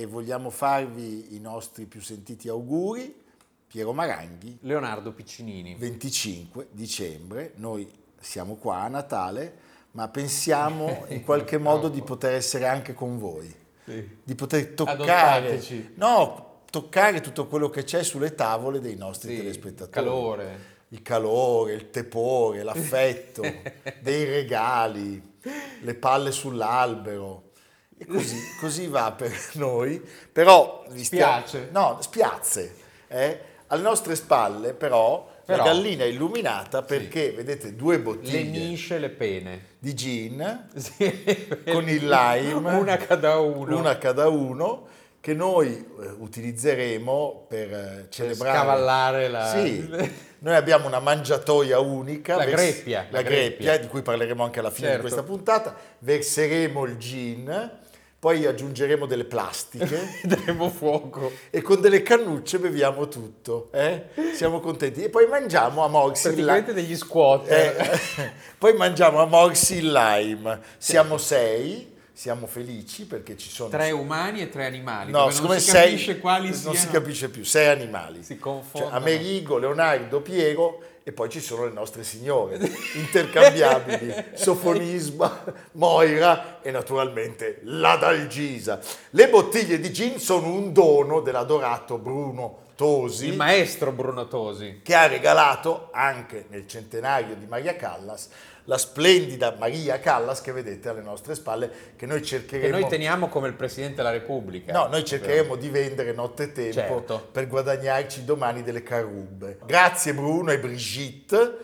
e vogliamo farvi i nostri più sentiti auguri. Piero Maranghi. Leonardo Piccinini. 25 dicembre, noi siamo qua a Natale, ma pensiamo in qualche modo di poter essere anche con voi, Sì. di poter toccare, no, toccare tutto quello che c'è sulle tavole dei nostri Sì, telespettatori. calore. Il calore, il tepore, l'affetto, dei regali, le palle sull'albero. E così, così va per noi, però vi Spiace. no, spiazze. eh. Alle nostre spalle, però, la gallina illuminata perché vedete due Le bottiglie misce, le pene. di gin Sì. con il lime, Una cada uno. una cada uno, che noi eh, utilizzeremo per eh, celebrare. scavallare la- Sì, noi abbiamo una mangiatoia unica. La greppia, La, la greppia, greppia. di cui parleremo anche alla fine Certo. di questa puntata. Verseremo il gin, poi aggiungeremo delle plastiche. Daremo fuoco. E con delle cannucce beviamo tutto, eh? siamo contenti. E poi mangiamo a il Praticamente degli squatter. eh, poi mangiamo a il lime. Siamo sei, siamo felici perché ci sono... Tre umani e tre animali. No, siccome non si sei, capisce quali non siano. si capisce più, sei animali. Si Cioè, confondono. Amerigo, Leonardo, Piero e poi ci sono le nostre signore intercambiabili, Sofonisma, Moira e naturalmente la Dalgisa. Le bottiglie di gin sono un dono dell'adorato Bruno Tosi Il maestro Bruno Tosi. che ha regalato anche nel centenario di Maria Callas la splendida Maria Callas che vedete alle nostre spalle che noi Che cercheremo noi teniamo come il Presidente della Repubblica. No, noi cercheremo di vendere nottetempo Certo. per guadagnarci domani delle carubbe. Grazie Bruno e Brigitte,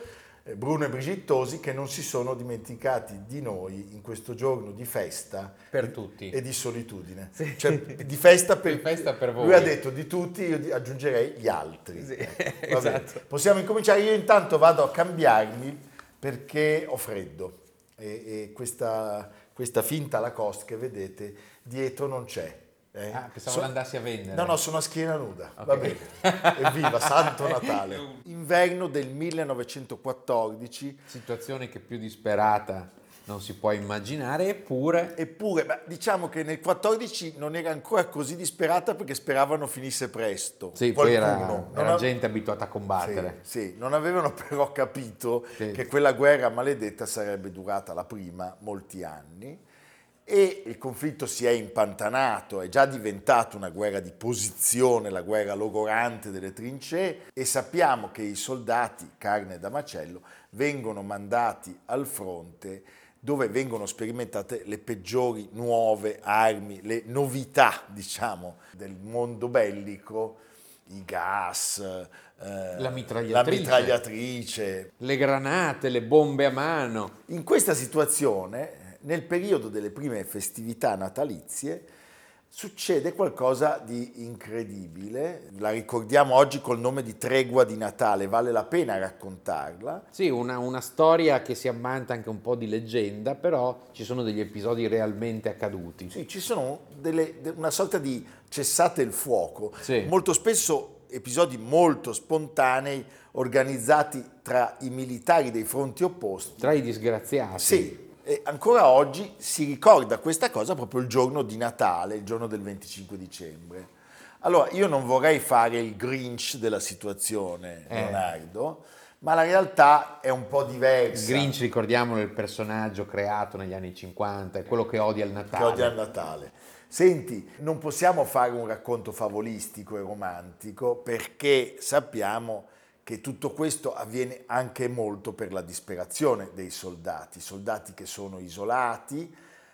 eh, Bruno e Brigitte Tosi che non si sono dimenticati di noi in questo giorno di festa Per tutti. e di solitudine. Cioè di festa per, Di festa per voi. Lui ha detto di tutti, io aggiungerei gli altri. Sì, Ecco, esatto. Possiamo incominciare, io intanto vado a cambiarmi perché ho freddo e, e questa, questa finta Lacoste che vedete dietro non c'è. eh. Ah, pensavo So- l'andassi a vendere. No, no, sono a schiena nuda. Va Ok. bene. Evviva, Santo Natale. Inverno del 1914. Situazione che più disperata non si può immaginare, eppure Eppure, beh, diciamo che nel 14 non era ancora così disperata perché speravano finisse presto. sì, poi era, Qualcuno. Era ha- gente abituata a combattere. Sì, sì, non avevano però capito Sì. che quella guerra maledetta sarebbe durata la prima molti anni e il conflitto si è impantanato, è già diventato una guerra di posizione, la guerra logorante delle trincee e sappiamo che i soldati, carne da macello, vengono mandati al fronte dove vengono sperimentate le peggiori nuove armi, le novità, diciamo, del mondo bellico, i gas, eh, La mitragliatrice. la mitragliatrice. Le granate, le bombe a mano. In questa situazione, nel periodo delle prime festività natalizie, succede qualcosa di incredibile. La ricordiamo oggi col nome di Tregua di Natale, vale la pena raccontarla. Sì, una, una storia che si ammanta anche un po' di leggenda, però ci sono degli episodi realmente accaduti. Sì, ci sono delle- de- una sorta di cessate il fuoco, Sì. molto spesso episodi molto spontanei organizzati tra i militari dei fronti opposti. Tra i disgraziati. Sì, e ancora oggi si ricorda questa cosa proprio il giorno di Natale, il giorno del 25 dicembre. Allora, io non vorrei fare il Grinch della situazione, Eh. Leonardo, ma la realtà è un po' Il diversa. Grinch, ricordiamolo, è il personaggio creato negli anni 50, è quello che odia il che Natale. odia il Natale. Senti, non possiamo fare un racconto favolistico e romantico perché sappiamo che tutto questo avviene anche molto per la disperazione dei soldati, soldati che sono isolati,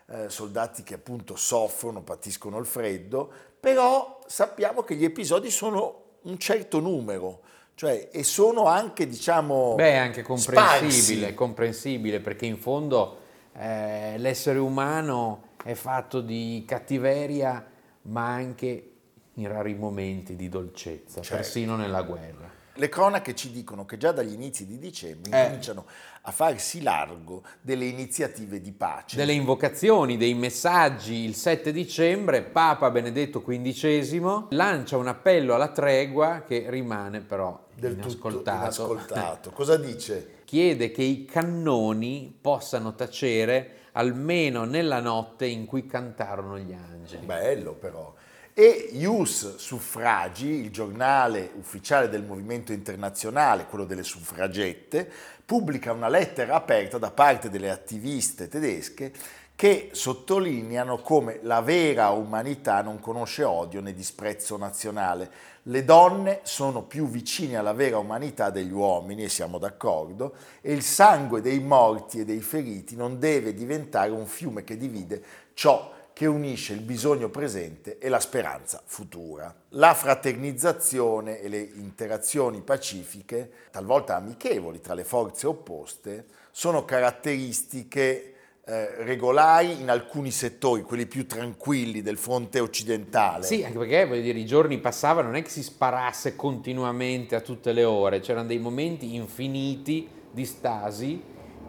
eh, soldati che appunto soffrono, patiscono il freddo, però sappiamo che gli episodi sono un certo numero, cioè, e sono anche, diciamo, Beh, anche comprensibile, comprensibile perché in fondo eh, l'essere umano è fatto di cattiveria, ma anche in rari momenti di dolcezza, Certo. persino nella guerra. Le cronache ci dicono che già dagli inizi di dicembre Eh. cominciano a farsi largo delle iniziative di pace. Delle invocazioni, dei messaggi, il 7 dicembre Papa Benedetto XV lancia un appello alla tregua che rimane però del inascoltato. inascoltato. Cosa dice? Chiede che i cannoni possano tacere almeno nella notte in cui cantarono gli angeli. Bello però. E Ius Suffragi, il giornale ufficiale del movimento internazionale, quello delle suffragette, pubblica una lettera aperta da parte delle attiviste tedesche che sottolineano come la vera umanità non conosce odio né disprezzo nazionale. Le donne sono più vicine alla vera umanità degli uomini, e siamo d'accordo, e il sangue dei morti e dei feriti non deve diventare un fiume che divide ciò che unisce il bisogno presente e la speranza futura. La fraternizzazione e le interazioni pacifiche, talvolta amichevoli tra le forze opposte, sono caratteristiche eh, regolari in alcuni settori, quelli più tranquilli del fronte occidentale. Sì, anche perché voglio dire, i giorni passavano, non è che si sparasse continuamente a tutte le ore, c'erano dei momenti infiniti di stasi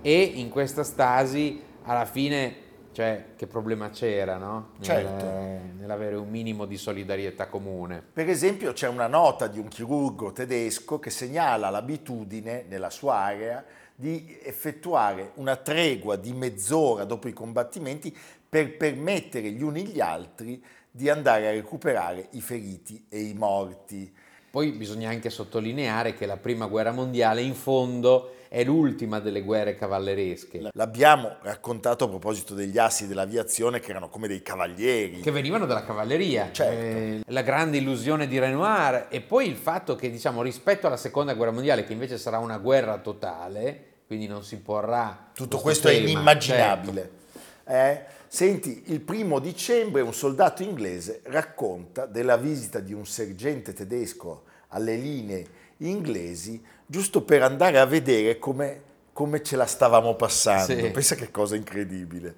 e in questa stasi alla fine, cioè, che problema c'era, no? Nel- Certo. Nell'avere un minimo di solidarietà comune. Per esempio c'è una nota di un chirurgo tedesco che segnala l'abitudine nella sua area di effettuare una tregua di mezz'ora dopo i combattimenti per permettere gli uni gli altri di andare a recuperare i feriti e i morti. Poi bisogna anche sottolineare che la prima guerra mondiale in fondo è l'ultima delle guerre cavalleresche, L'abbiamo raccontato a proposito degli assi dell'aviazione che erano come dei cavalieri. che venivano dalla cavalleria. Certo. Eh, la grande illusione di Renoir e poi il fatto che, diciamo, rispetto alla seconda guerra mondiale, che invece sarà una guerra totale, quindi non si porrà... Tutto questo è tema, inimmaginabile. Eh? Senti, il primo dicembre un soldato inglese racconta della visita di un sergente tedesco alle linee inglesi giusto per andare a vedere come, come ce la stavamo passando. Sì. Pensa che cosa incredibile.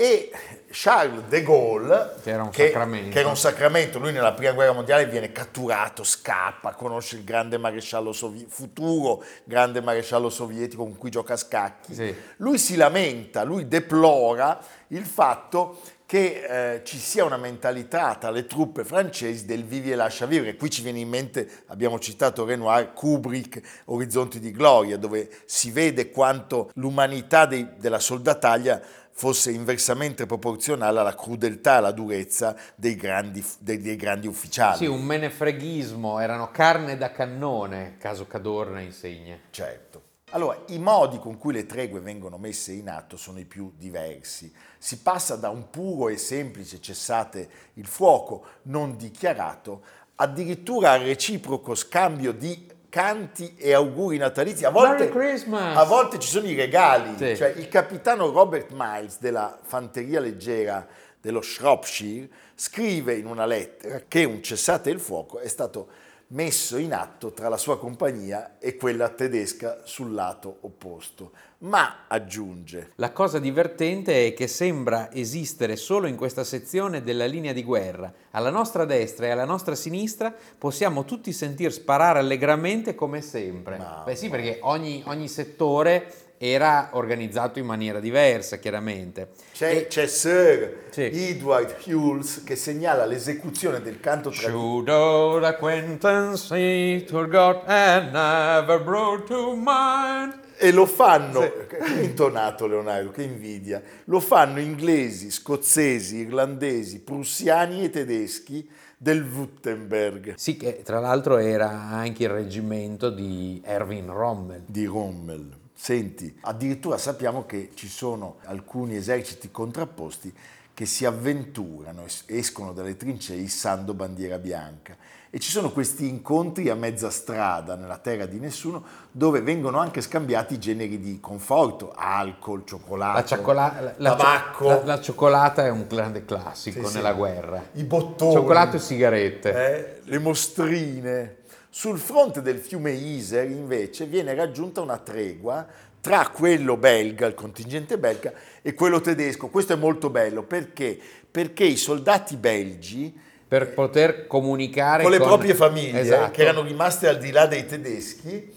E Charles de Gaulle, Che era un sacramento. che era un sacramento, lui nella prima guerra mondiale viene catturato, scappa, conosce il grande maresciallo sovi- futuro grande maresciallo sovietico con cui gioca a scacchi. Sì. Lui si lamenta, lui deplora il fatto che eh, ci sia una mentalità tra le truppe francesi del vivi e lascia vivere. Qui ci viene in mente, abbiamo citato Renoir, Kubrick, Orizzonti di Gloria, dove si vede quanto l'umanità dei- della soldataglia fosse inversamente proporzionale alla crudeltà e alla durezza dei grandi, dei- dei grandi ufficiali. Sì, un menefreghismo, erano carne da cannone, caso Cadorna insegna. Certo. Allora, i modi con cui le tregue vengono messe in atto sono i più diversi. Si passa da un puro e semplice cessate il fuoco non dichiarato, addirittura al reciproco scambio di canti e auguri natalizi. A volte, a volte ci sono i regali. Sì. Cioè, il capitano Robert Miles della fanteria leggera dello Shropshire scrive in una lettera che un cessate il fuoco è stato messo in atto tra la sua compagnia e quella tedesca sul lato opposto. Ma, aggiunge, La cosa divertente è che sembra esistere solo in questa sezione della linea di guerra. Alla nostra destra e alla nostra sinistra possiamo tutti sentir sparare allegramente come sempre. Mamma. Beh sì, perché ogni, ogni settore era organizzato in maniera diversa, chiaramente. c'è, E- c'è Sir Sì. Edward Hughes che segnala l'esecuzione del canto tradizionale. Should old acquaintance God and never brought to mind. E lo fanno, è intonato Leonardo, che invidia, lo fanno inglesi, scozzesi, irlandesi, prussiani e tedeschi del Württemberg Sì, che tra l'altro era anche il reggimento di Erwin Rommel. di Rommel. Senti, addirittura sappiamo che ci sono alcuni eserciti contrapposti che si avventurano, es- escono dalle trincee issando bandiera bianca. E ci sono questi incontri a mezza strada nella terra di nessuno dove vengono anche scambiati generi di conforto, alcol, cioccolato, La, cioccola- la- la- tabacco. la- la cioccolata è un grande classico Sì, sì. nella guerra. i bottoni, Cioccolato e sigarette. eh, le mostrine. Sul fronte del fiume Iser, invece, viene raggiunta una tregua tra quello belga, il contingente belga, e quello tedesco. Questo è molto bello perché, perché i soldati belgi per poter comunicare con le proprie famiglie Esatto. che erano rimaste al di là dei tedeschi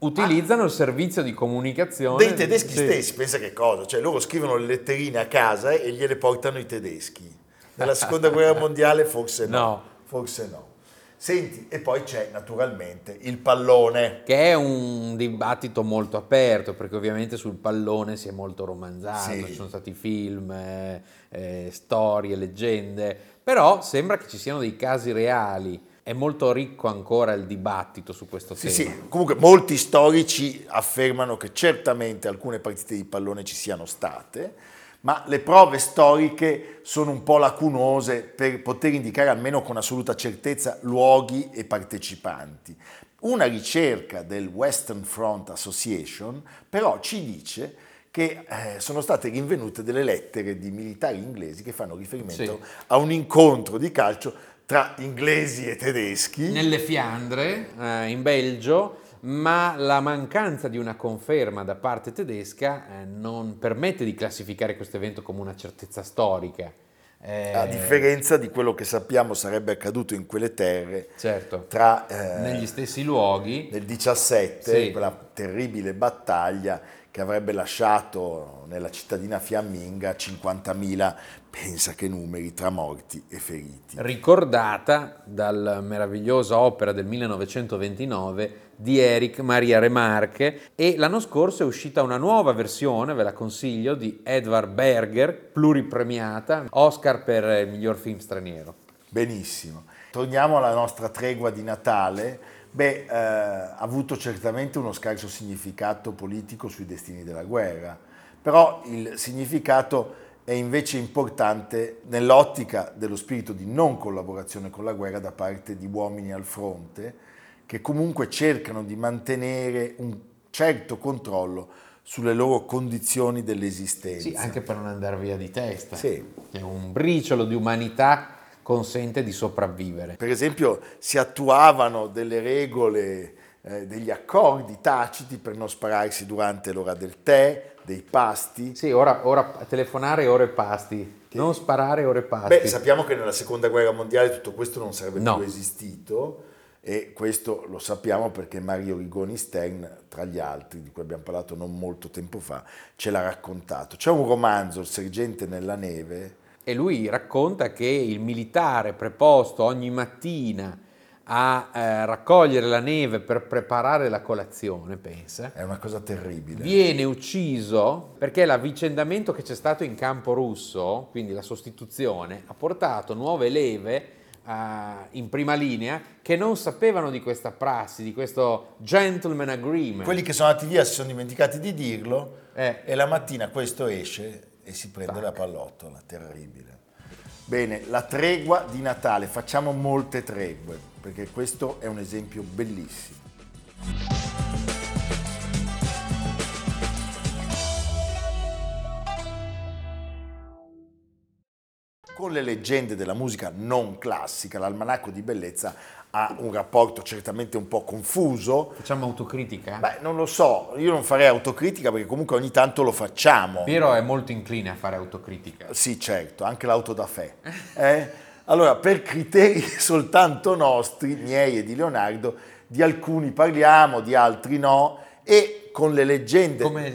Utilizzano il servizio di comunicazione dei tedeschi Sì. stessi, pensa che cosa, cioè loro scrivono le letterine a casa e gliele portano i tedeschi. Nella seconda guerra mondiale forse no, No. forse no. Senti, e poi c'è naturalmente il pallone. Che è un dibattito molto aperto, perché ovviamente sul pallone si è molto romanzato, Sì. ci sono stati film, eh, eh, storie, leggende, però sembra che ci siano dei casi reali. È molto ricco ancora il dibattito su questo Sì, tema. sì, comunque molti storici affermano che certamente alcune partite di pallone ci siano state, ma le prove storiche sono un po' lacunose per poter indicare almeno con assoluta certezza luoghi e partecipanti. Una ricerca del Western Front Association però ci dice che eh, sono state rinvenute delle lettere di militari inglesi che fanno riferimento Sì. a un incontro di calcio tra inglesi e tedeschi. Nelle Fiandre, eh, in Belgio, ma la mancanza di una conferma da parte tedesca eh, non permette di classificare questo evento come una certezza storica. Eh, A differenza di quello che sappiamo sarebbe accaduto in quelle terre certo, tra eh, negli stessi luoghi. nel 17, Sì. quella terribile battaglia che avrebbe lasciato nella cittadina fiamminga 50.000, pensa che numeri, tra morti e feriti. ricordata dalla meravigliosa opera del 1929 di Eric Maria Remarque e l'anno scorso è uscita una nuova versione, ve la consiglio, di Edvard Berger, pluripremiata, Oscar per il miglior film straniero. Benissimo. Torniamo alla nostra tregua di Natale. Beh, eh, ha avuto certamente uno scarso significato politico sui destini della guerra, però il significato è invece importante nell'ottica dello spirito di non collaborazione con la guerra da parte di uomini al fronte, che comunque cercano di mantenere un certo controllo sulle loro condizioni dell'esistenza. Sì, anche per non andare via di testa. Sì. Che un briciolo di umanità consente di sopravvivere. Per esempio si attuavano delle regole, eh, degli accordi taciti per non spararsi durante l'ora del tè, dei pasti. Sì, ora, ora telefonare ore pasti, non sparare ore pasti. Beh, sappiamo che nella seconda guerra mondiale tutto questo non sarebbe No. più esistito e questo lo sappiamo perché Mario Rigoni Stern, tra gli altri, di cui abbiamo parlato non molto tempo fa, ce l'ha raccontato. C'è un romanzo, Il sergente nella neve, E lui racconta che il militare preposto ogni mattina a eh, raccogliere la neve per preparare la colazione, pensa, è una cosa terribile. viene ucciso perché l'avvicendamento che c'è stato in campo russo, quindi la sostituzione, ha portato nuove leve in prima linea che non sapevano di questa prassi, di questo gentleman agreement. Quelli che sono andati via si sono dimenticati di dirlo Eh. e la mattina questo esce e si prende la pallottola, terribile. Bene, la tregua di Natale, facciamo molte tregue, perché questo è un esempio bellissimo. Con le leggende della musica non classica, l'almanacco di bellezza ha un rapporto certamente un po' confuso, Facciamo autocritica? Beh, non lo so, io non farei autocritica perché comunque ogni tanto lo facciamo. Piero è molto incline a fare autocritica. Sì, certo, anche l'auto da fè. eh? Allora, per criteri soltanto nostri, miei e di Leonardo, di alcuni parliamo, di altri no, e con le leggende Come,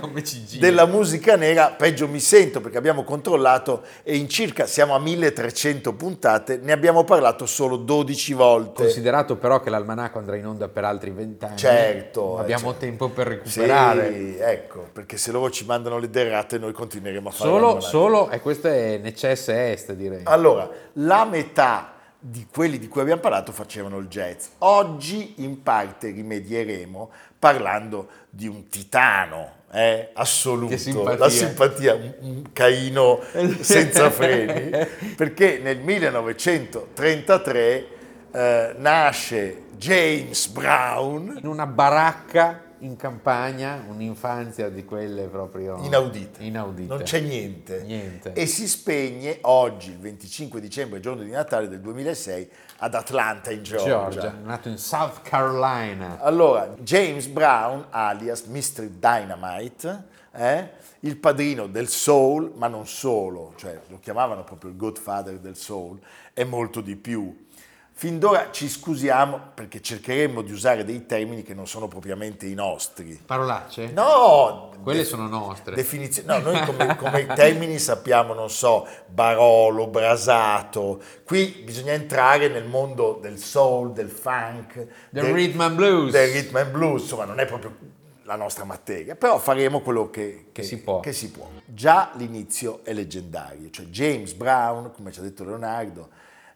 come della musica nera peggio mi sento perché abbiamo controllato e in circa siamo a 1300 puntate, ne abbiamo parlato solo 12 volte. Considerato però che l'almanacco andrà in onda per altri vent'anni, Certo, abbiamo eh, certo. tempo per recuperare. Sì, ecco, perché se loro ci mandano le derrate noi continueremo a fare Solo, solo, e questo è necesse est direi. Allora, la metà di quelli di cui abbiamo parlato facevano il jazz. Oggi in parte rimedieremo parlando di un titano eh, assoluto, simpatia. la simpatia, un, un Caino senza freni, perché nel 1933 eh, nasce James Brown, In una baracca in campagna, un'infanzia di quelle proprio inaudita, inaudite. non c'è niente. Niente. E si spegne oggi, il 25 dicembre, giorno di Natale del 2006, ad Atlanta, in Georgia, nato in South Carolina. Allora, James Brown, alias Mr. Dynamite, eh? il padrino del soul, ma non solo, cioè lo chiamavano proprio il godfather del soul, è molto di più. Fin d'ora ci scusiamo perché cercheremo di usare dei termini che non sono propriamente i nostri. Parolacce? No! Quelle de- sono nostre. Definizioni. No, noi come, come termini sappiamo, non so, barolo, brasato. Qui bisogna entrare nel mondo del soul, del funk, Del rhythm and blues. Del rhythm and blues, insomma, non è proprio la nostra materia, però faremo quello che, Che si può. che si può. Già l'inizio è leggendario, cioè James Brown, come ci ha detto Leonardo,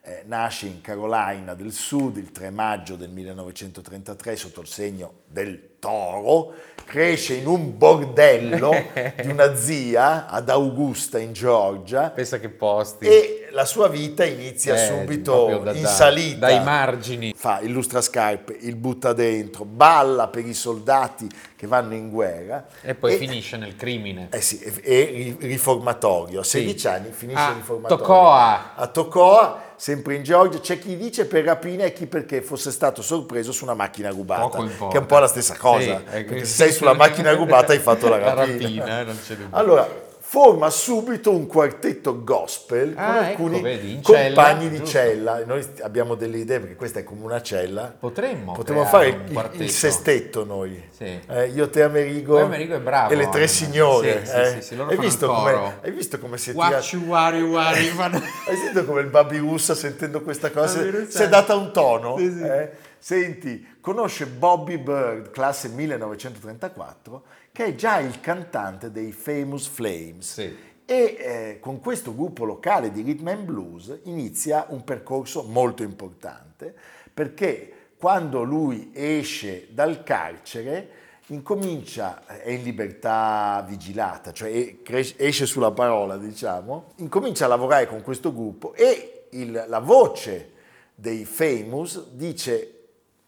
eh, nasce in Carolina del Sud il 3 maggio del 1933 sotto il segno del toro, cresce in un bordello di una zia ad Augusta in Georgia Pensa che posti. e la sua vita inizia Eh, subito da- in salita. Dai margini. Fa il lustrascarpe, il butta dentro, balla per i soldati che vanno in guerra. E poi finisce nel crimine. Eh sì, e, e ri- riformatorio. A 16 anni finisce Ah, il riformatorio. Tocoa. A Tocoa, sempre in Georgia, c'è chi dice per rapina e chi perché fosse stato sorpreso su una macchina rubata. Che è un po' la stessa cosa. Sì, perché se sei sulla macchina rubata hai fatto la La rapina. rapina, eh. Allora, forma subito un quartetto gospel con Ah, ecco, alcuni vedi, in compagni cella, di giusto. cella. Noi abbiamo delle idee perché questa è come una cella. Potremmo. Potremmo fare il, il sestetto noi. Sì. Eh, io, te, Amerigo, Amerigo è bravo, e le tre eh. signore. Sì, eh. sì, hai, visto come, hai visto come si è tirato? Hai sentito come il Babi Russa sentendo questa cosa si- è data un tono? Eh? Senti, conosce Bobby Bird, classe 1934, che è già il cantante dei Famous Flames. Sì. E eh, con questo gruppo locale di rhythm and blues inizia un percorso molto importante perché quando lui esce dal carcere incomincia, è in libertà vigilata, cioè esce sulla parola, diciamo, incomincia a lavorare con questo gruppo e il- la voce dei Famous dice,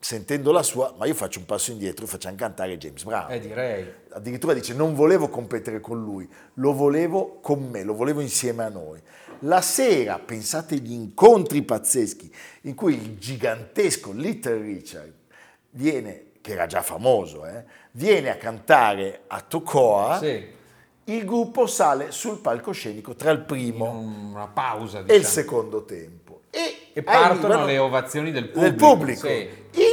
sentendo la sua, ma io faccio un passo indietro e facciamo cantare James Brown Eh, direi. addirittura dice non volevo competere con lui, lo volevo con me, lo volevo insieme a noi. La sera, pensate agli incontri pazzeschi in cui il gigantesco Little Richard viene, che era già famoso, eh, viene a cantare a Tocoa, Sì. il gruppo sale sul palcoscenico tra il primo Una pausa, e il diciamo. secondo tempo. E, E partono le ovazioni del pubblico. del pubblico. sì.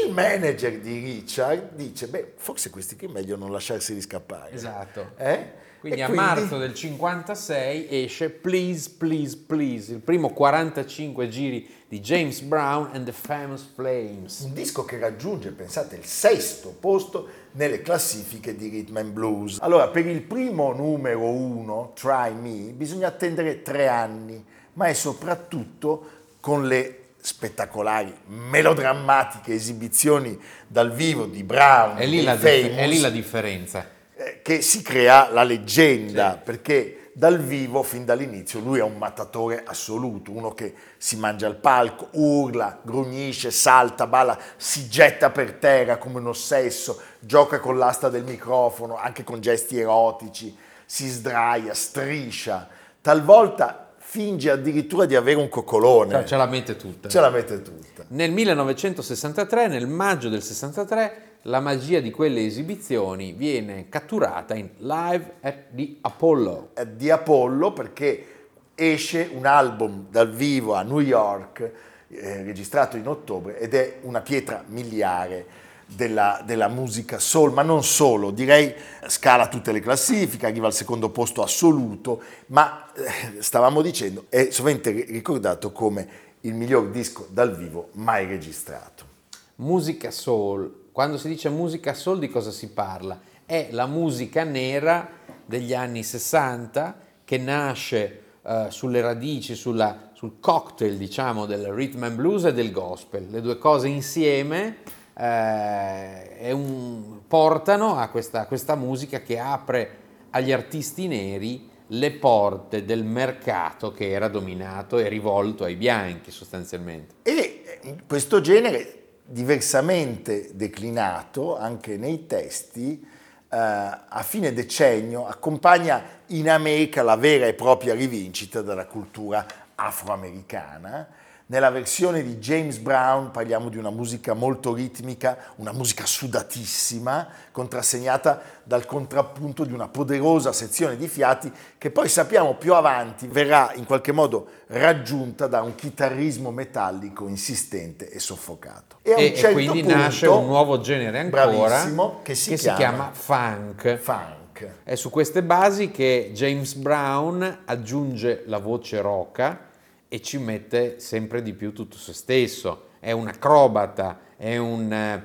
Il manager di Richard dice, beh, forse questi qui è meglio non lasciarseli scappare. Esatto. Eh? Quindi E a marzo del 56 esce Please, Please, Please, il primo 45 giri di James Brown and the Famous Flames. un disco che raggiunge, pensate, il sesto posto nelle classifiche di rhythm and blues. Allora, per il primo numero uno, Try Me, bisogna attendere tre anni, ma è soprattutto con le spettacolari, melodrammatiche esibizioni dal vivo di Brown, È lì, la, Famous, è lì la differenza. eh, che si crea la leggenda, perché dal vivo, fin dall'inizio, lui è un mattatore assoluto, uno che si mangia al palco, urla, grugnisce, salta, balla, si getta per terra come un ossesso, gioca con l'asta del microfono, anche con gesti erotici, si sdraia, striscia, talvolta finge addirittura di avere un coccolone, Cioè, ce la mette tutta. ce la mette tutta. Nel 1963, nel maggio del 63, la magia di quelle esibizioni viene catturata in Live at the Apollo. di Apollo perché esce un album dal vivo a New York eh, registrato in ottobre ed è una pietra miliare della, della musica soul, ma non solo, direi scala tutte le classifiche, arriva al secondo posto assoluto, ma eh, stavamo dicendo, è sovente ricordato come il miglior disco dal vivo mai registrato. Musica soul. Quando si dice musica soul di cosa si parla? È la musica nera degli anni 60 che nasce eh, sulle radici, sulla- sul cocktail diciamo del rhythm and blues e del gospel. Le due cose insieme eh, un- portano a questa, a questa musica che apre agli artisti neri le porte del mercato che era dominato e rivolto ai bianchi sostanzialmente. E eh, questo genere, diversamente declinato anche nei testi, eh, a fine decennio accompagna in America la vera e propria rivincita della cultura afroamericana, Nella versione di James Brown parliamo di una musica molto ritmica, una musica sudatissima, contrassegnata dal contrappunto di una poderosa sezione di fiati che poi sappiamo più avanti verrà in qualche modo raggiunta da un chitarrismo metallico insistente e soffocato. E, e, certo e quindi punto, nasce un nuovo genere ancora che, si, che chiama, si chiama funk. funk. È su queste basi che James Brown aggiunge la voce roca e ci mette sempre di più tutto se stesso. È un acrobata, è un eh,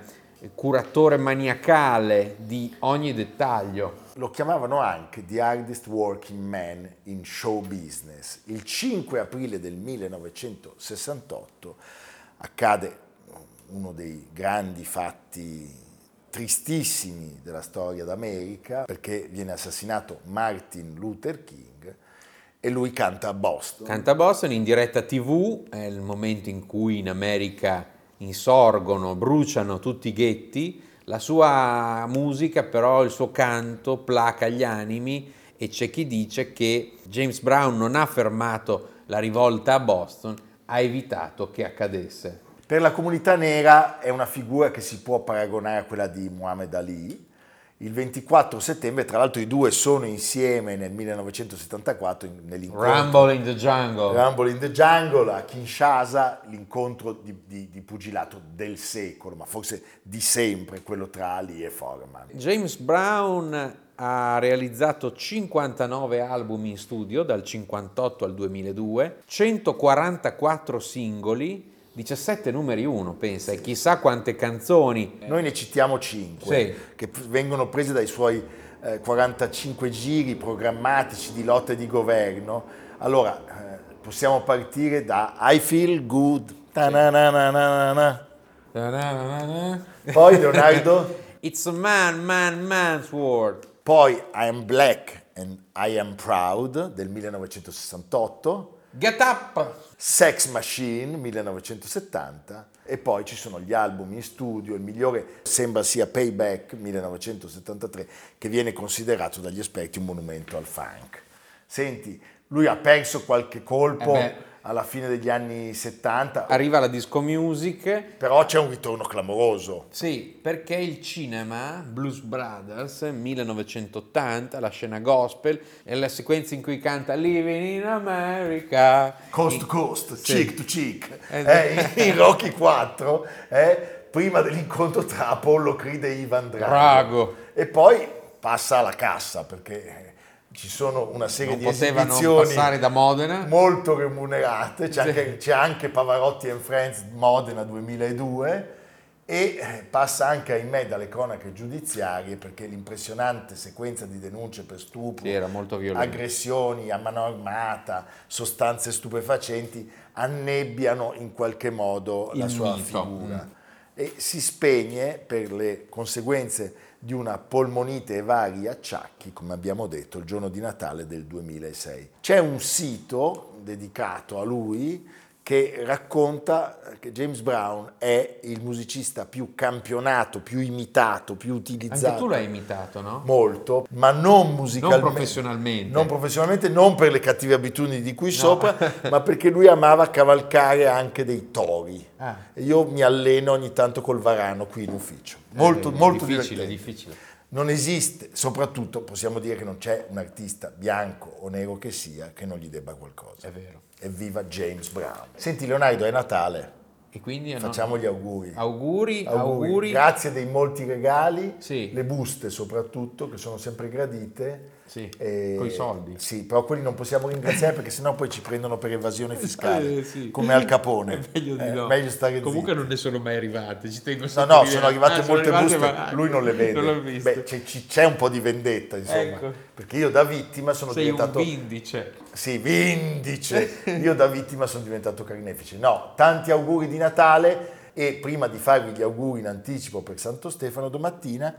curatore maniacale di ogni dettaglio. Lo chiamavano anche The Hardest Working Man in Show Business. Il 5 aprile del 1968 accade uno dei grandi fatti tristissimi della storia d'America perché viene assassinato Martin Luther King e lui canta a Boston. Canta a Boston in diretta TV, è il momento in cui in America insorgono, bruciano tutti i ghetti, la sua musica però, il suo canto placa gli animi e c'è chi dice che James Brown non ha fermato la rivolta a Boston, ha evitato che accadesse. Per la comunità nera è una figura che si può paragonare a quella di Muhammad Ali, il 24 settembre, tra l'altro i due sono insieme nel 1974 nell'incontro Rumble in the Jungle. Rumble in the Jungle a Kinshasa, l'incontro di, di, di, pugilato del secolo, ma forse di sempre, quello tra Ali e Foreman. James Brown ha realizzato 59 album in studio dal 1958 al 2002, 144 singoli 17 numeri 1, pensa, e chissà quante canzoni. Noi ne citiamo 5 sì. che vengono prese dai suoi eh, 45 giri programmatici di lotte di governo. Allora, eh, possiamo partire da I Feel Good. Poi Leonardo. It's a man, man, man's world. Poi I Am Black and I Am Proud del 1968. Get Up! Sex Machine 1970 e poi ci sono gli album in studio, il migliore sembra sia Payback 1973 che viene considerato dagli esperti un monumento al funk. Senti, lui ha perso qualche colpo eh alla fine degli anni 70. Arriva la disco music. Però c'è un ritorno clamoroso. Sì, perché il cinema, Blues Brothers, 1980, la scena gospel, e la sequenza in cui canta Living in America. Coast to coast, sì. cheek to cheek. Eh, in, in Rocky 4, eh, prima dell'incontro tra Apollo Creed e Ivan Drago. Drago. E poi passa alla cassa perché ci sono una serie non di esibizioni passare da Modena. molto remunerate, c'è, sì. anche, c'è anche Pavarotti and Friends Modena 2002 e eh, passa anche ahimè dalle cronache giudiziarie perché l'impressionante sequenza di denunce per stupro, sì, aggressioni a mano armata, sostanze stupefacenti annebbiano in qualche modo Il la sua mito. figura mm. e si spegne per le conseguenze di una polmonite e vari acciacchi, come abbiamo detto, il giorno di Natale del 2006. C'è un sito dedicato a lui che racconta che James Brown è il musicista più campionato, più imitato, più utilizzato. Anche tu l'hai imitato, no? Molto, ma non musicalmente. Non professionalmente. Non professionalmente, non per le cattive abitudini di cui no. sopra, ma perché lui amava cavalcare anche dei tori. Ah. io mi alleno ogni tanto col varano qui in ufficio. Molto, eh, molto difficile, difficile. Non esiste, soprattutto possiamo dire che non c'è un artista bianco o nero che sia che non gli debba qualcosa. È vero. Evviva James Brown. Senti Leonardo, è Natale. E quindi facciamo gli auguri. auguri. Auguri, auguri. Grazie dei molti regali, sì. le buste soprattutto, che sono sempre gradite. Sì, con i soldi. Sì, però quelli non possiamo ringraziare perché sennò poi ci prendono per evasione fiscale, eh, sì. come Al Capone. Meglio di eh, no. Meglio stare Comunque zitti. non ne sono mai arrivate, ci tengo No, no, sono arrivate ah, molte sono arrivate, buste, ma... lui non le vede. Non Beh, c'è, c'è, un po' di vendetta, insomma, ecco. perché io da vittima sono Sei diventato... un vindice. Sì, vindice. io da vittima sono diventato carnefice. No, tanti auguri di Natale e prima di farvi gli auguri in anticipo per Santo Stefano domattina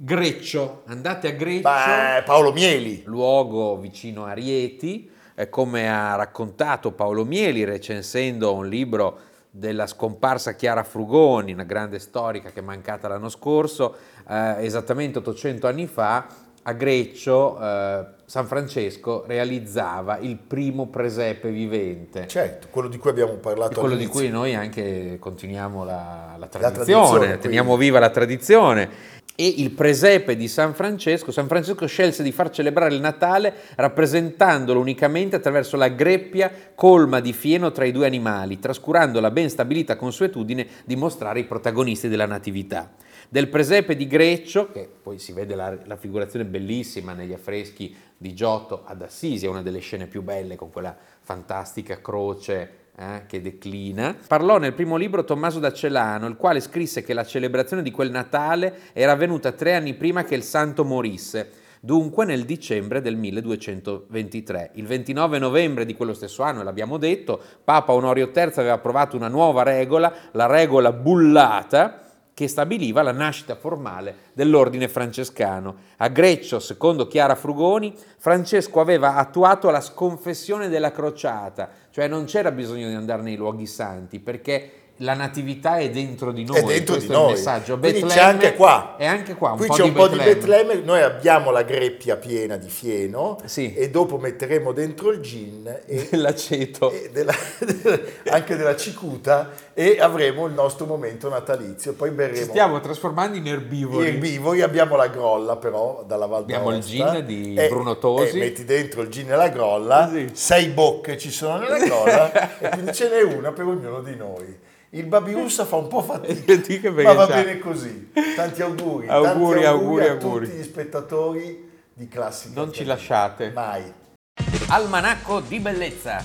Greccio, andate a Greccio. Beh, Paolo Mieli. Luogo vicino a Rieti, eh, come ha raccontato Paolo Mieli recensendo un libro della scomparsa Chiara Frugoni, una grande storica che è mancata l'anno scorso, eh, esattamente 800 anni fa, a Greccio, eh, San Francesco realizzava il primo presepe vivente. Certo, quello di cui abbiamo parlato quello di all'inizio. cui noi anche continuiamo la, la tradizione, tradizione, teniamo viva la tradizione. E il presepe di San Francesco, San Francesco scelse di far celebrare il Natale rappresentandolo unicamente attraverso la greppia colma di fieno tra i due animali, trascurando la ben stabilita consuetudine di mostrare i protagonisti della Natività. Del presepe di Greccio, che poi si vede la, la figurazione bellissima negli affreschi di Giotto ad Assisi, è una delle scene più belle con quella fantastica croce eh, che declina. Parlò nel primo libro Tommaso da Celano, il quale scrisse che la celebrazione di quel Natale era avvenuta tre anni prima che il santo morisse, dunque nel dicembre del 1223. Il 29 novembre di quello stesso anno, l'abbiamo detto, Papa Onorio III aveva approvato una nuova regola, la regola bullata, che stabiliva la nascita formale dell'ordine francescano. A Greccio, secondo Chiara Frugoni, Francesco aveva attuato la sconfessione della crociata, cioè non c'era bisogno di andare nei luoghi santi, perché la natività è dentro di noi, è dentro di noi. messaggio. Quindi c'è anche qua. È anche qua, Qui c'è un po' di Betlemme. Noi abbiamo la greppia piena di fieno Sì. e dopo metteremo dentro il gin e, L'aceto. e della- anche della cicuta e avremo il nostro momento natalizio. Poi Ci berremo stiamo trasformando in erbivori. erbivori, abbiamo la grolla però dalla Val Abbiamo il gin di E- Bruno Tosi. e metti dentro il gin e la grolla, Sì. sei bocche ci sono nella grolla e quindi ce n'è una per ognuno di noi. Il Babiussa fa un po' fatica, ma va bene così. Tanti auguri, Auguri, tanti auguri, a auguri. tutti gli spettatori di Classica. Non ci lasciate. Mai. Almanacco di bellezza